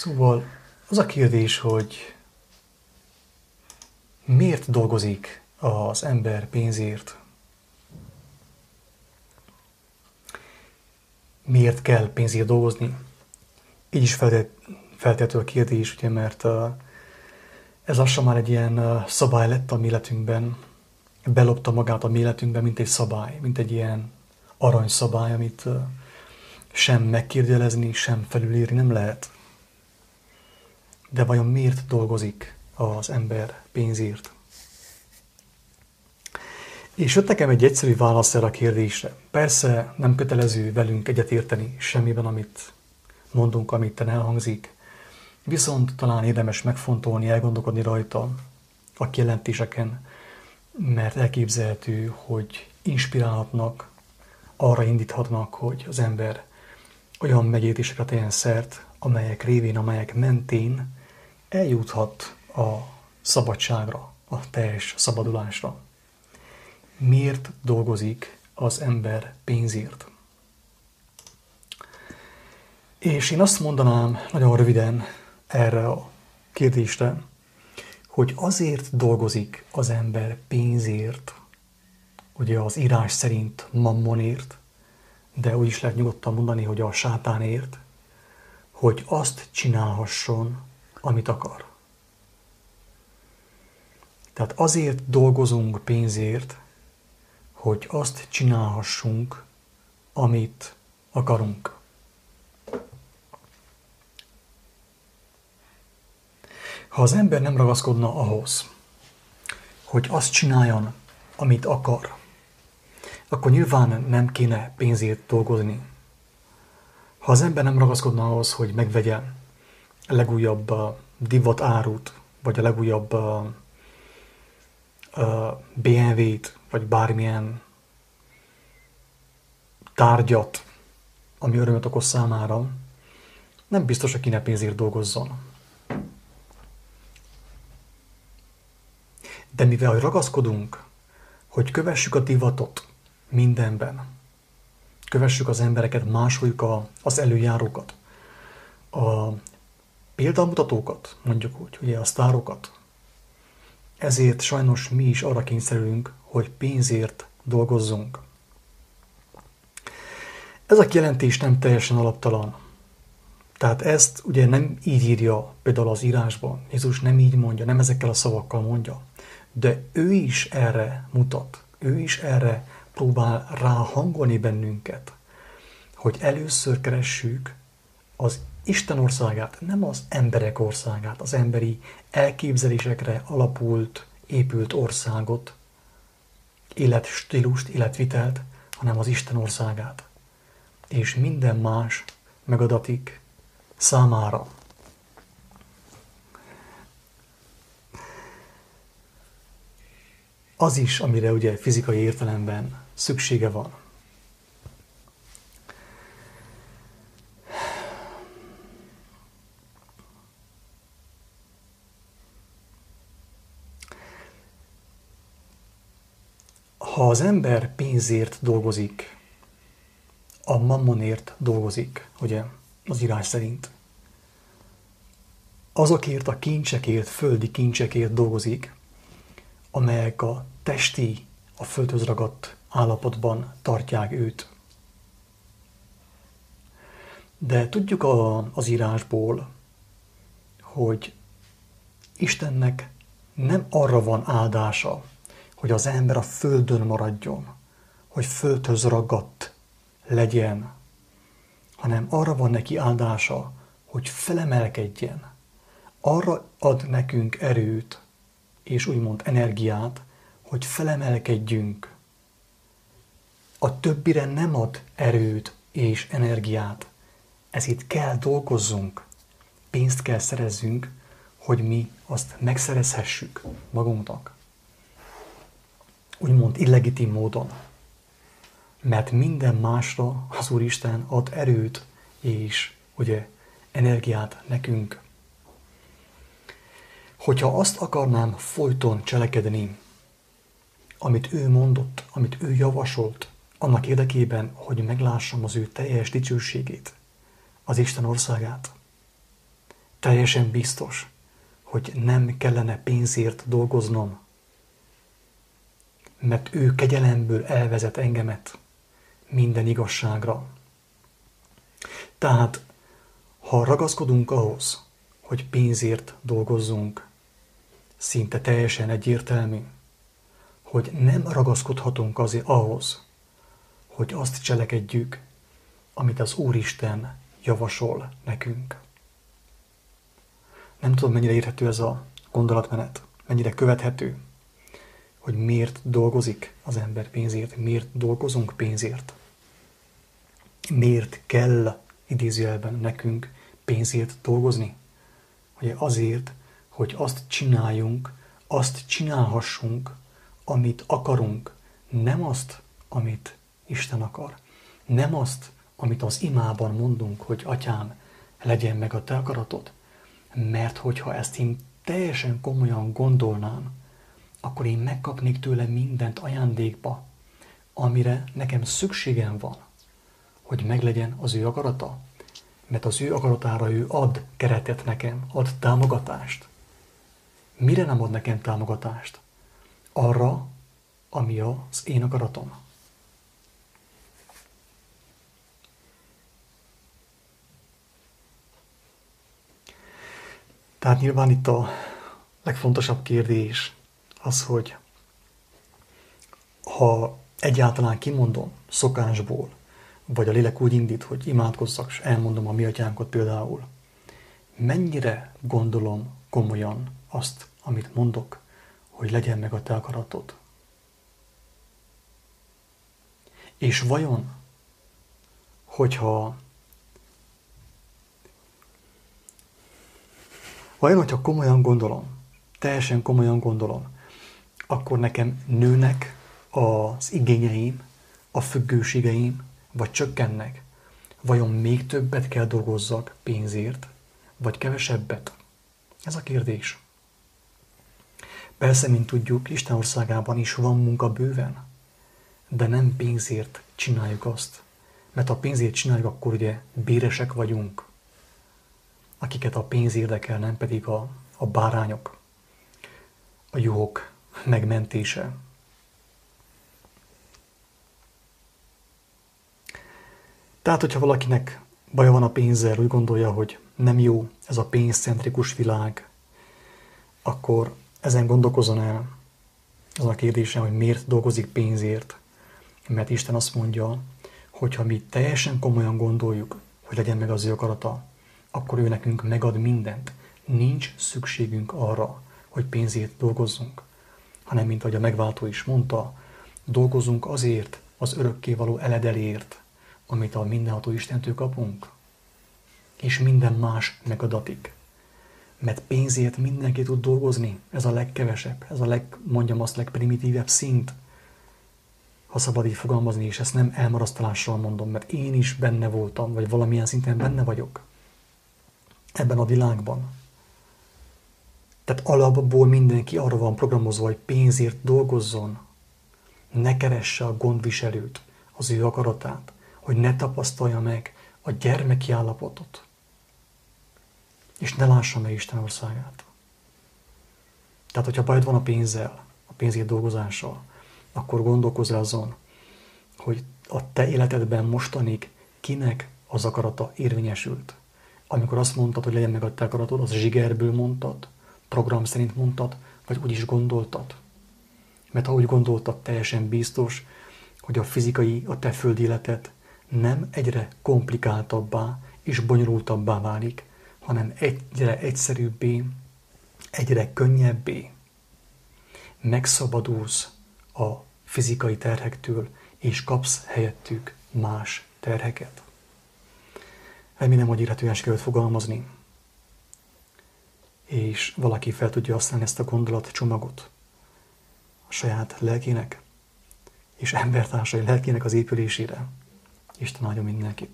Szóval az a kérdés, hogy miért dolgozik az ember pénzért? Miért kell pénzért dolgozni? Így is feltető a kérdés, ugye, mert ez lassan már egy ilyen szabály lett a mi életünkben, belopta magát a mi életünkben, mint egy szabály, mint egy ilyen aranyszabály, amit sem megkérdelezni, sem felülírni nem lehet. De vajon miért dolgozik az ember pénzért? És jött nekem egy egyszerű válasz erre a kérdésre. Persze nem kötelező velünk egyetérteni semmiben, amit mondunk, amit elhangzik, viszont talán érdemes megfontolni, elgondolkodni rajta a kijelentéseken, mert elképzelhető, hogy inspirálhatnak, arra indíthatnak, hogy az ember olyan megértésekre tegyen szert, amelyek révén, amelyek mentén eljuthat a szabadságra, a teljes szabadulásra. Miért dolgozik az ember pénzért? És én azt mondanám nagyon röviden erre a kérdésre, hogy azért dolgozik az ember pénzért, ugye az írás szerint mammonért, de úgy is lehet nyugodtan mondani, hogy a sátánért, hogy azt csinálhasson, amit akar. Tehát azért dolgozunk pénzért, hogy azt csinálhassunk, amit akarunk. Ha az ember nem ragaszkodna ahhoz, hogy azt csináljon, amit akar, akkor nyilván nem kéne pénzért dolgozni. Ha az ember nem ragaszkodna ahhoz, hogy megvegye legújabb uh, divat árut, vagy a legújabb uh, BMW-t, vagy bármilyen tárgyat, ami örömet okoz számára, nem biztos, hogy kéne pénzért dolgozzon. De mivel ragaszkodunk, hogy kövessük a divatot, mindenben. Kövessük az embereket, másoljuk a, az előjárókat, a példamutatókat, mondjuk úgy, ugye a sztárokat. Ezért sajnos mi is arra kényszerülünk, hogy pénzért dolgozzunk. Ez a kijelentés nem teljesen alaptalan. Tehát ezt ugye nem így írja például az írásban. Jézus nem így mondja, nem ezekkel a szavakkal mondja. De ő is erre mutat. Ő is erre próbál ráhangolni bennünket, hogy először keressük az Isten országát, nem az emberek országát, az emberi elképzelésekre alapult, épült országot, életstílust, életvitelt, hanem az Isten országát. És minden más megadatik számára. Az is, amire ugye fizikai értelemben szüksége van. Ha az ember pénzért dolgozik, a mammonért dolgozik, ugye, az írás szerint. Azokért a kincsekért, földi kincsekért dolgozik, amelyek a testi, a földhöz ragadt állapotban tartják őt. De tudjuk a, az írásból, hogy Istennek nem arra van áldása, hogy az ember a földön maradjon, hogy földhöz ragadt legyen, hanem arra van neki áldása, hogy felemelkedjen. Arra ad nekünk erőt, és úgymond energiát, hogy felemelkedjünk a többire nem ad erőt és energiát. Ezért kell dolgozzunk, pénzt kell szerezzünk, hogy mi azt megszerezhessük magunknak. Úgymond illegitim módon. Mert minden másra az Úristen ad erőt és ugye energiát nekünk. Hogyha azt akarnám folyton cselekedni, amit ő mondott, amit ő javasolt, annak érdekében, hogy meglássam az ő teljes dicsőségét, az Isten országát. teljesen biztos, hogy nem kellene pénzért dolgoznom, mert ő kegyelemből elvezet engemet minden igazságra. Tehát, ha ragaszkodunk ahhoz, hogy pénzért dolgozzunk, szinte teljesen egyértelmű, hogy nem ragaszkodhatunk azért ahhoz, hogy azt cselekedjük, amit az Úristen javasol nekünk. Nem tudom, mennyire érthető ez a gondolatmenet, mennyire követhető, hogy miért dolgozik az ember pénzért, miért dolgozunk pénzért. Miért kell idézőjelben nekünk pénzért dolgozni? Hogy azért, hogy azt csináljunk, azt csinálhassunk, amit akarunk, nem azt, amit Isten akar. Nem azt, amit az imában mondunk, hogy atyám, legyen meg a te akaratod. Mert hogyha ezt én teljesen komolyan gondolnám, akkor én megkapnék tőle mindent ajándékba, amire nekem szükségem van, hogy meglegyen az ő akarata. Mert az ő akaratára ő ad keretet nekem, ad támogatást. Mire nem ad nekem támogatást? Arra, ami az én akaratom. Tehát nyilván itt a legfontosabb kérdés az, hogy ha egyáltalán kimondom szokásból, vagy a lélek úgy indít, hogy imádkozzak, és elmondom a mi atyánkot például, mennyire gondolom komolyan azt, amit mondok, hogy legyen meg a te akaratod. És vajon, hogyha vajon, hogyha komolyan gondolom, teljesen komolyan gondolom, akkor nekem nőnek az igényeim, a függőségeim, vagy csökkennek? Vajon még többet kell dolgozzak pénzért, vagy kevesebbet? Ez a kérdés. Persze, mint tudjuk, Isten országában is van munka bőven, de nem pénzért csináljuk azt. Mert ha pénzért csináljuk, akkor ugye béresek vagyunk, akiket a pénz érdekel, nem pedig a, a bárányok, a juhok megmentése. Tehát, hogyha valakinek baja van a pénzzel, úgy gondolja, hogy nem jó ez a pénzcentrikus világ, akkor ezen gondolkozon el, az a kérdésem, hogy miért dolgozik pénzért. Mert Isten azt mondja, hogy ha mi teljesen komolyan gondoljuk, hogy legyen meg az ő akarata, akkor ő nekünk megad mindent. Nincs szükségünk arra, hogy pénzért dolgozzunk, hanem mint ahogy a megváltó is mondta, dolgozunk azért, az örökkévaló eledelért, amit a mindenható Istentől kapunk, és minden más megadatik. Mert pénzért mindenki tud dolgozni, ez a legkevesebb, ez a leg, mondjam azt, legprimitívebb szint, ha szabad így fogalmazni, és ezt nem elmarasztalással mondom, mert én is benne voltam, vagy valamilyen szinten benne vagyok ebben a világban. Tehát alapból mindenki arra van programozva, hogy pénzért dolgozzon, ne keresse a gondviselőt, az ő akaratát, hogy ne tapasztalja meg a gyermeki állapotot, és ne lássa meg Isten országát. Tehát, hogyha bajod van a pénzzel, a pénzért dolgozással, akkor gondolkozz azon, hogy a te életedben mostanig kinek az akarata érvényesült. Amikor azt mondtad, hogy legyen meg a te akaratod, az zsigerből mondtad, program szerint mondtad, vagy úgy is gondoltad. Mert ha úgy gondoltad, teljesen biztos, hogy a fizikai, a te földi életed nem egyre komplikáltabbá és bonyolultabbá válik, hanem egyre egyszerűbbé, egyre könnyebbé. Megszabadulsz a fizikai terhektől, és kapsz helyettük más terheket. Remélem, hogy érhetően sikerült fogalmazni, és valaki fel tudja használni ezt a gondolatcsomagot a saját lelkének és embertársai lelkének az épülésére. Isten áldja mindenkit!